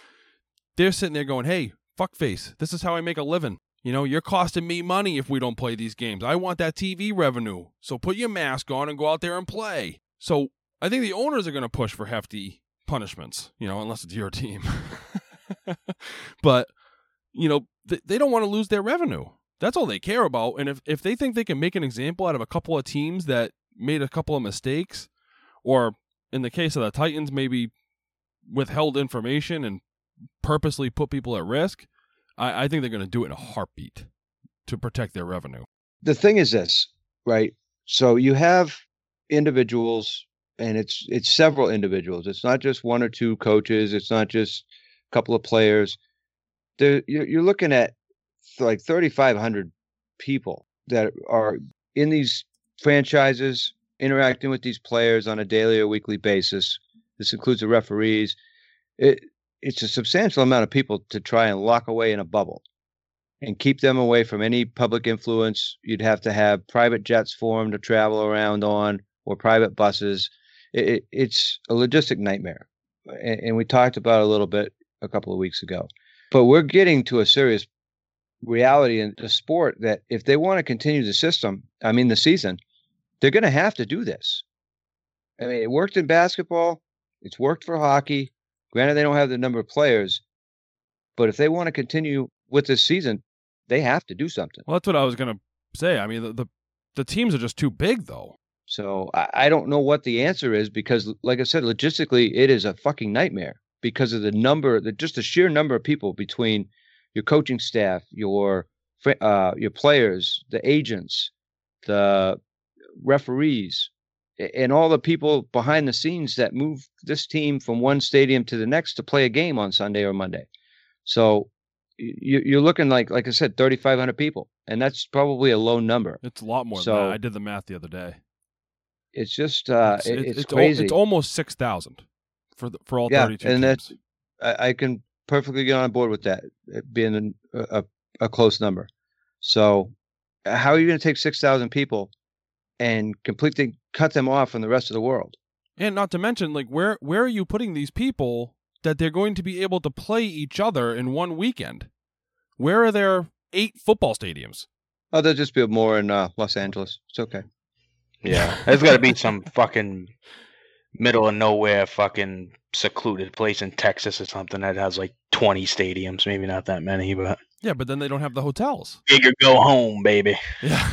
They're sitting there going, hey, fuckface, this is how I make a living. You know, you're costing me money if we don't play these games. I want that TV revenue. So put your mask on and go out there and play. So I think the owners are going to push for hefty punishments, you know, unless it's your team. [laughs] but, you know, th- they don't want to lose their revenue. That's all they care about. And if, if they think they can make an example out of a couple of teams that made a couple of mistakes, or in the case of the Titans, maybe withheld information and purposely put people at risk, I, I think they're going to do it in a heartbeat to protect their revenue. The thing is this, right? So you have individuals and it's it's several individuals. It's not just one or two coaches. It's not just a couple of players. There, you're, you're looking at like 3,500 people that are in these franchises interacting with these players on a daily or weekly basis. This includes the referees. It, it's a substantial amount of people to try and lock away in a bubble and keep them away from any public influence. You'd have to have private jets for them to travel around on or private buses it, it's a logistic nightmare. And, and we talked about it a little bit a couple of weeks ago. But we're getting to a serious reality in the sport that if they want to continue the system, I mean, the season, they're going to have to do this. I mean, it worked in basketball, it's worked for hockey. Granted, they don't have the number of players, but if they want to continue with this season, they have to do something. Well, that's what I was going to say. I mean, the, the, the teams are just too big, though. So I, I don't know what the answer is because, like I said, logistically, it is a fucking nightmare because of the number, the just the sheer number of people between your coaching staff, your uh, your players, the agents, the referees, and all the people behind the scenes that move this team from one stadium to the next to play a game on Sunday or Monday. So you're looking like, like I said, 3,500 people, and that's probably a low number. It's a lot more. So I did the math the other day. It's just uh, it's, it's, it's crazy. Al- it's almost six thousand for the, for all yeah, thirty two. and teams. that's I, I, can perfectly get on board with that being a, a, a close number. So, how are you going to take six thousand people and completely cut them off from the rest of the world? And not to mention, like where where are you putting these people that they're going to be able to play each other in one weekend? Where are there eight football stadiums? Oh, there'll just be more in uh, Los Angeles. It's okay. Yeah, there's got to be some fucking middle of nowhere, fucking secluded place in Texas or something that has like 20 stadiums. Maybe not that many, but yeah, but then they don't have the hotels. Bigger go home, baby. [laughs] Yeah.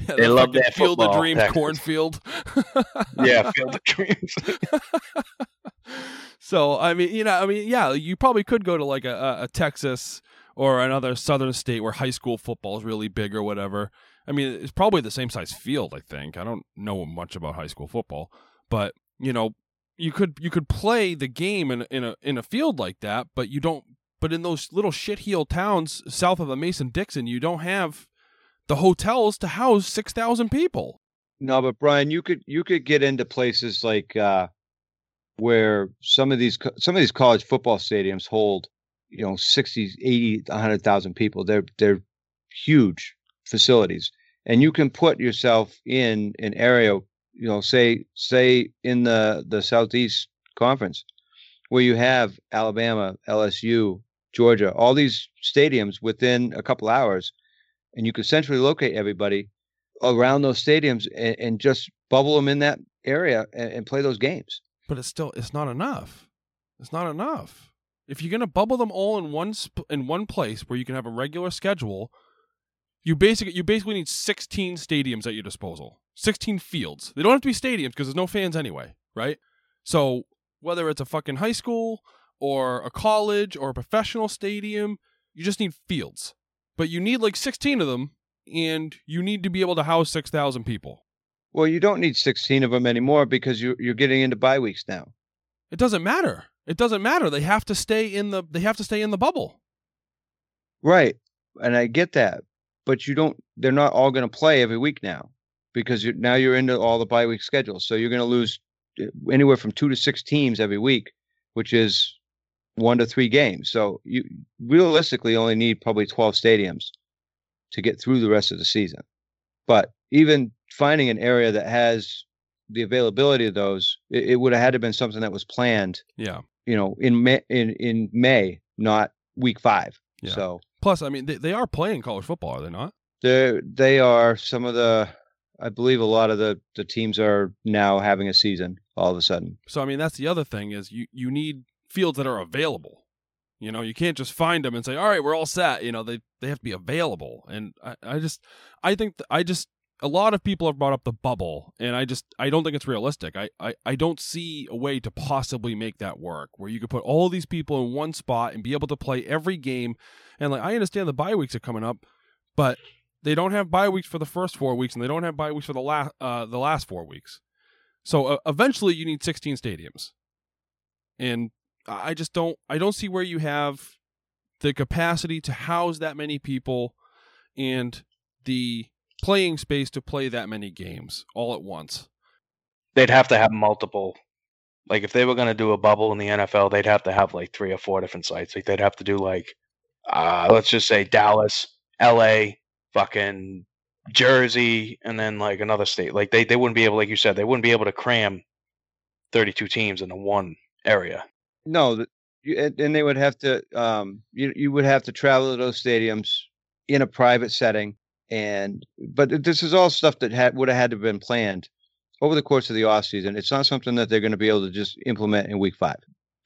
Yeah, They the love their Field of Dreams Texas. cornfield. yeah, [laughs] Field of Dreams. [laughs] so I mean, you know, I mean, yeah, you probably could go to like a, a, a Texas or another southern state where high school football is really big or whatever. I mean, it's probably the same size field. I think I don't know much about high school football, but you know, you could you could play the game in in a in a field like that, but you don't. But in those little shitheel towns south of the Mason Dixon, you don't have the hotels to house six thousand people. No, but Brian, you could you could get into places like uh, where some of these some of these college football stadiums hold, you know, 60, 80, 100,000 people. They're they're huge facilities, and you can put yourself in an area, you know, say say in the the Southeast Conference, where you have Alabama, LSU, Georgia, all these stadiums within a couple hours, and you could centrally locate everybody around those stadiums and, and just bubble them in that area and, and play those games. but it's still it's not enough. It's not enough. If you're gonna bubble them all in one sp- in one place where you can have a regular schedule, you basically you basically need 16 stadiums at your disposal. 16 fields. They don't have to be stadiums because there's no fans anyway, right? So whether it's a fucking high school or a college or a professional stadium, you just need fields. But you need like 16 of them, and you need to be able to house 6,000 people. Well, you don't need 16 of them anymore because you're, you're getting into bye weeks now. It doesn't matter. It doesn't matter. They have to stay in the they have to stay in the bubble. Right. And I get that. But you don't, they're not all going to play every week now because you're, now you're into all the bye week schedules. So you're going to lose uh, anywhere from two to six teams every week, which is one to three games. So you realistically only need probably 12 stadiums to get through the rest of the season. But even finding an area that has the availability of those, it, it would have had to have been something that was planned, Yeah. you know, in May, in, in May, not week five. Yeah. So Plus, I mean, they, they are playing college football, are they not? they they are some of the I believe a lot of the the teams are now having a season all of a sudden. So I mean, that's the other thing is you you need fields that are available. You know, you can't just find them and say, "All right, we're all set." You know, they they have to be available. And I, I just I think th- I just a lot of people have brought up the bubble, and I just I don't think it's realistic. I, I I don't see a way to possibly make that work where you could put all these people in one spot and be able to play every game. And like I understand the bye weeks are coming up, but they don't have bye weeks for the first four weeks, and they don't have bye weeks for the last uh, the last four weeks. So uh, eventually, you need 16 stadiums, and I just don't I don't see where you have the capacity to house that many people and the playing space to play that many games all at once. They'd have to have multiple. Like if they were going to do a bubble in the NFL, they'd have to have like three or four different sites. Like they'd have to do like, uh, let's just say Dallas, L.A., fucking Jersey, and then like another state. Like they they wouldn't be able, like you said, they wouldn't be able to cram thirty-two teams into one area. No, the, and, and they would have to um you you would have to travel to those stadiums in a private setting and but this is all stuff that had would have had to have been planned over the course of the off season. It's not something that they're going to be able to just implement in week 5.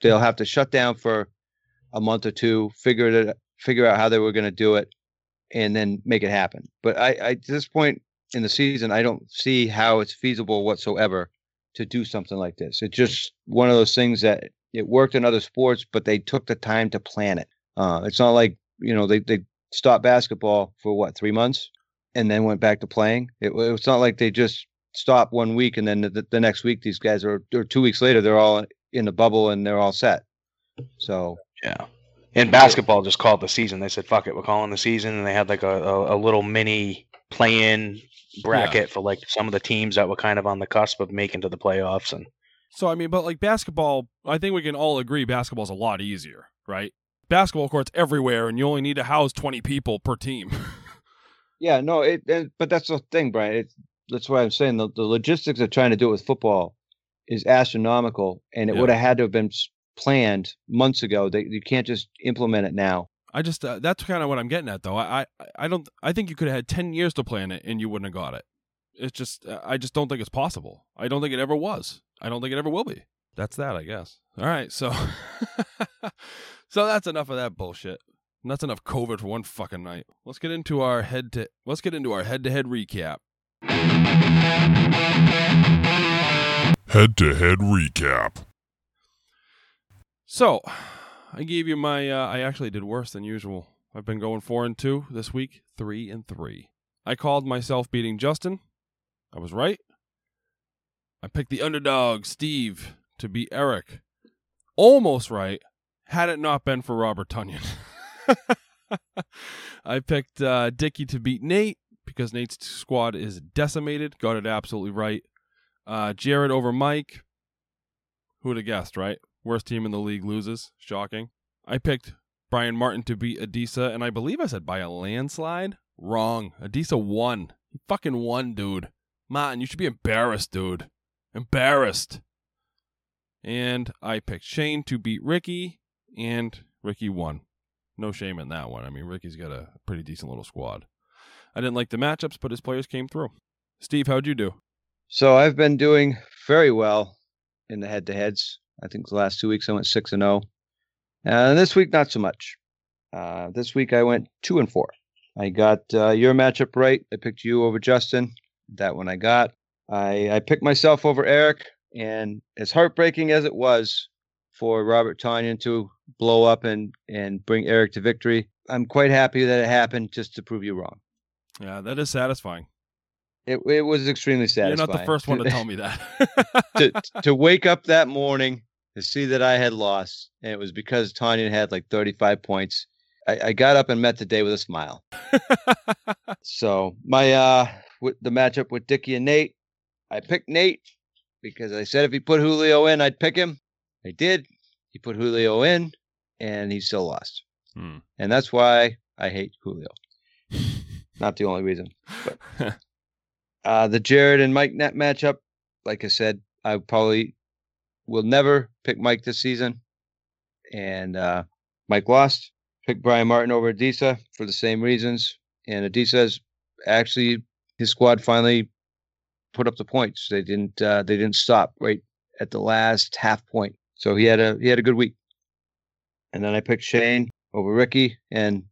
They'll have to shut down for a month or two, figure it figure out how they were going to do it and then make it happen. But I, I at this point in the season, I don't see how it's feasible whatsoever to do something like this. It's just one of those things that it worked in other sports, but they took the time to plan it. Uh, it's not like you know they they stopped basketball for what three months and then went back to playing. It, it's not like they just stopped one week and then the, the next week these guys are or two weeks later they're all in the bubble and they're all set. So Yeah. In basketball, just called the season. They said, "Fuck it, we're calling the season," and they had like a, a, a little mini play-in bracket for like some of the teams that were kind of on the cusp of making to the playoffs. And So I mean, but like basketball, I think we can all agree basketball's a lot easier, right? Basketball courts everywhere, and you only need to house 20 people per team. [laughs] yeah, no, it, it but that's the thing, Brian. It's that's why I'm saying the, the logistics of trying to do it with football is astronomical, and it Yeah. would have had to have been planned months ago. They, you can't just implement it now. I just uh, that's kind of what I'm getting at, though. I, I I don't I think you could have had 10 years to plan it, and you wouldn't have got it. It's just uh, I just don't think it's possible. I don't think it ever was. I don't think it ever will be. That's that, I guess. All right, so [laughs] so that's enough of that bullshit. And that's enough COVID for one fucking night. Let's get into our head to let's get into our head to head recap. Head to head recap. So, I gave you my. Uh, I actually did worse than usual. I've been going four and two this week, three and three. I called myself beating Justin. I was right. I picked the underdog Steve to beat Eric. Almost right. Had it not been for Robert Tonyan. [laughs] I picked uh, to beat Nate because Nate's squad is decimated. Got it absolutely right. Uh, Jared over Mike. Who would have guessed, right? Worst team in the league loses. Shocking. I picked Brian Martin to beat Adisa, and I believe I said by a landslide. Wrong. Adisa won. He fucking won, dude. Martin, you should be embarrassed, dude. Embarrassed. And I picked Shane to beat Ricky, and Ricky won. No shame in that one. I mean, Ricky's got a pretty decent little squad. I didn't like the matchups, but his players came through. Steve, how'd you do? So I've been doing very well in the head to heads. I think the last two weeks I went six and zero, and this week not so much. Uh, this week I went two and four. I got uh, your matchup right. I picked you over Justin. That one I got. I I picked myself over Eric, and as heartbreaking as it was for Robert Tonyan to blow up and and bring Eric to victory, I'm quite happy that it happened just to prove you wrong. Yeah, that is satisfying. It it was extremely satisfying. You're not the first one to tell me that. [laughs] to [laughs] to wake up that morning to see that I had lost, and it was because Tonyan had like 35 points. I, I got up and met the day with a smile. [laughs] so my uh with the matchup with Dickie and Nate, I picked Nate because I said if he put Julio in, I'd pick him. I did. He put Julio in, and he still lost. Hmm. And that's why I hate Julio. [laughs] Not the only reason. But [laughs] uh, the Jared and Mike net matchup, like I said, I probably will never pick Mike this season. And uh, Mike lost. Picked Brian Martin over Adisa for the same reasons. And Adisa's actually his squad finally put up the points. They didn't uh, they didn't stop right at the last half point. So he had a he had a good week. And then I picked Shane over Ricky, and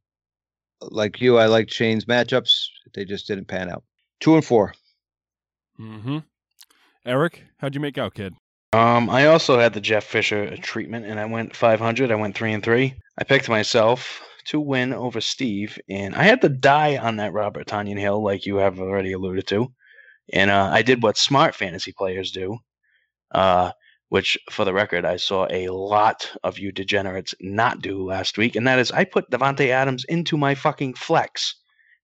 like you, I liked Shane's matchups. They just didn't pan out. Two and four. mm-hmm. Eric, how'd you make out, kid? Um, I also had the Jeff Fisher treatment, and I went 500. I went three and three. I picked myself to win over Steve, and I had to die on that Robert Tonyan Hill, like you have already alluded to. And uh, I did what smart fantasy players do, uh, which, for the record, I saw a lot of you degenerates not do last week, and that is I put Davante Adams into my fucking flex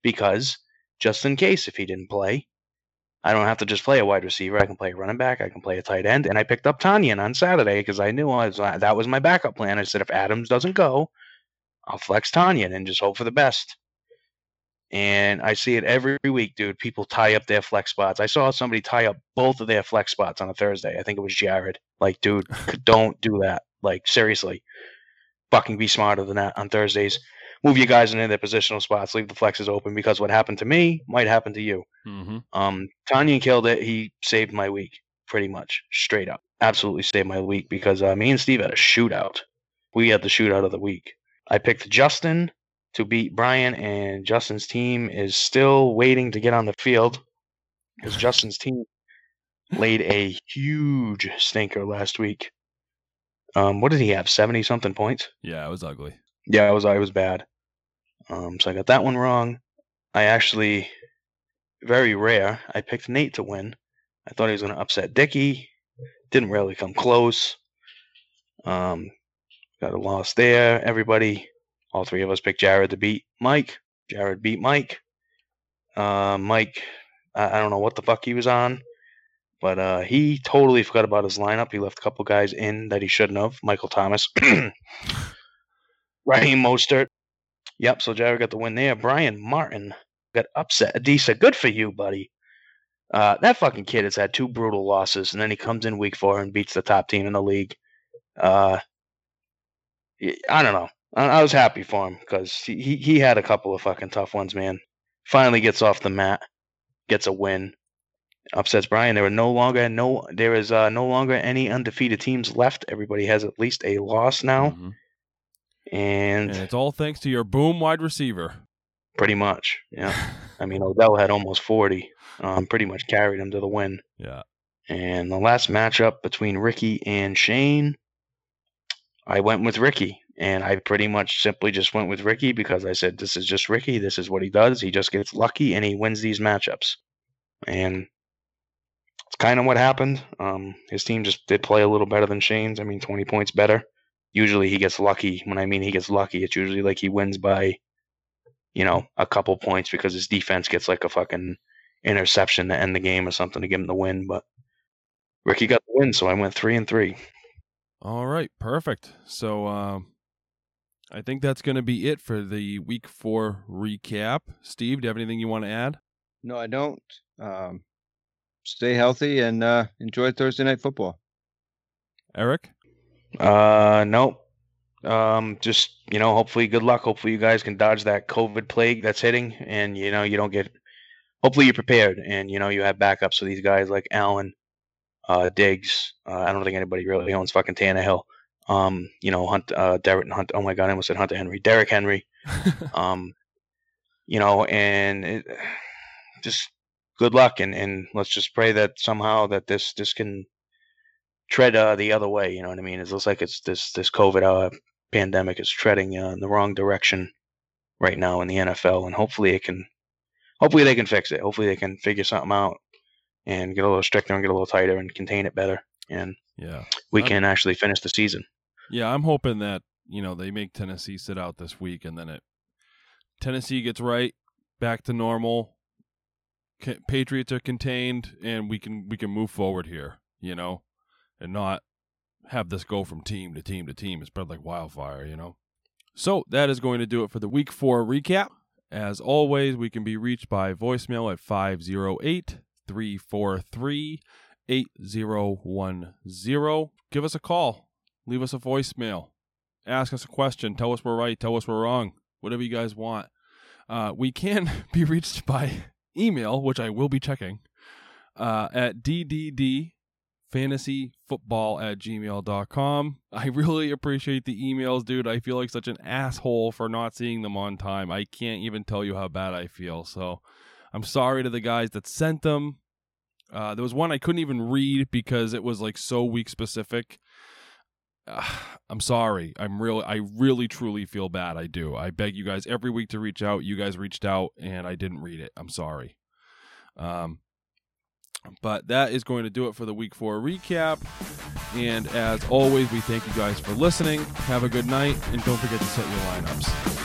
because just in case if he didn't play, I don't have to just play a wide receiver. I can play a running back. I can play a tight end. And I picked up Tonyan on Saturday because I knew I was, that was my backup plan. I said if Adams doesn't go, I'll flex Tonyan and just hope for the best. And I see it every week, dude. People tie up their flex spots. I saw somebody tie up both of their flex spots on a Thursday. I think it was Jared. Like, dude, [laughs] don't do that. Like, seriously. Fucking be smarter than that on Thursdays. Move your guys into their positional spots. Leave the flexes open because what happened to me might happen to you. Mm-hmm. Um, Tonyan killed it. He saved my week pretty much, straight up. Absolutely saved my week because uh, me and Steve had a shootout. We had the shootout of the week. I picked Justin to beat Brian, and Justin's team is still waiting to get on the field because [sighs] Justin's team laid a huge stinker last week. Um, what did he have? Seventy something points. Yeah, it was ugly. Yeah, it was I was bad. Um, so I got that one wrong. I actually, very rare, I picked Nate to win. I thought he was going to upset Dicky. Didn't really come close. Um, got a loss there. Everybody, all three of us picked Jared to beat Mike. Jared beat Mike. Uh, Mike, I, I don't know what the fuck he was on, but uh, he totally forgot about his lineup. He left a couple guys in that he shouldn't have. Michael Thomas. [clears throat] Raheem Mostert. Yep, so Jared got the win there. Brian Martin got upset. Adisa, good for you, buddy. Uh, that fucking kid has had two brutal losses, and then he comes in week four and beats the top team in the league. Uh, I don't know. I, I was happy for him because he, he had a couple of fucking tough ones, man. Finally gets off the mat, gets a win, upsets Brian. There are no longer no there is uh, no longer any undefeated teams left. Everybody has at least a loss now. Mhm. and, And it's all thanks to your boom wide receiver. pretty much, yeah. [laughs] I mean, Odell had almost 40. Um, pretty much carried him to the win. Yeah. And the last matchup between Ricky and Shane, I went with Ricky. And I pretty much simply just went with Ricky because I said, this is just Ricky. This is what he does. He just gets lucky and he wins these matchups. And it's kind of what happened. Um, his team just did play a little better than Shane's. I mean, 20 points better. Usually he gets lucky. When I mean he gets lucky, it's usually like he wins by, you know, a couple points because his defense gets like a fucking interception to end the game or something to give him the win. But Ricky got the win, so I went three and three. All right, perfect. So um, I think that's going to be it for the week four recap. Steve, do you have anything you want to add? No, I don't. Um, stay healthy and uh, enjoy Thursday night football. Eric? Uh, nope. Um, just you know, hopefully, good luck. Hopefully, you guys can dodge that COVID plague that's hitting, and you know, you don't get. Hopefully, you're prepared, and you know, you have backups for these guys like Allen, uh, Diggs. Uh, I don't think anybody really owns fucking Tannehill. Um, you know, Hunt, uh, Derek Hunt. Oh my God, I almost said Hunter Henry. Derrick Henry. [laughs] Um, you know, and it, just good luck, and and let's just pray that somehow that this this can tread uh, the other way. You know what I mean? It looks like it's this this COVID uh, pandemic is treading uh, in the wrong direction right now in the NFL, and hopefully it can. Hopefully they can fix it. Hopefully they can figure something out and get a little stricter and get a little tighter and contain it better, and yeah. we I'm- can actually finish the season. Yeah, I'm hoping that, you know, they make Tennessee sit out this week and then it Tennessee gets right back to normal. Patriots are contained and we can we can move forward here, you know, and not have this go from team to team to team and spread like wildfire, you know. So, that is going to do it for the week 4 recap. As always, we can be reached by voicemail at 508 343 8010. Give us a call. Leave us a voicemail. Ask us a question. Tell us we're right. Tell us we're wrong. Whatever you guys want. Uh, we can [laughs] be reached by email, which I will be checking, uh, at ddd fantasyfootball at gmail.com. [laughs] I really appreciate the emails, dude. I feel like such an asshole for not seeing them on time. I can't even tell you how bad I feel. So I'm sorry to the guys that sent them. Uh, there was one I couldn't even read because it was like so week specific. [sighs] I'm sorry. I'm really, I really, truly feel bad. I do. I beg you guys every week to reach out. You guys reached out and I didn't read it. I'm sorry. Um, but that is going to do it for the week four recap. And as always, we thank you guys for listening. Have a good night and don't forget to set your lineups.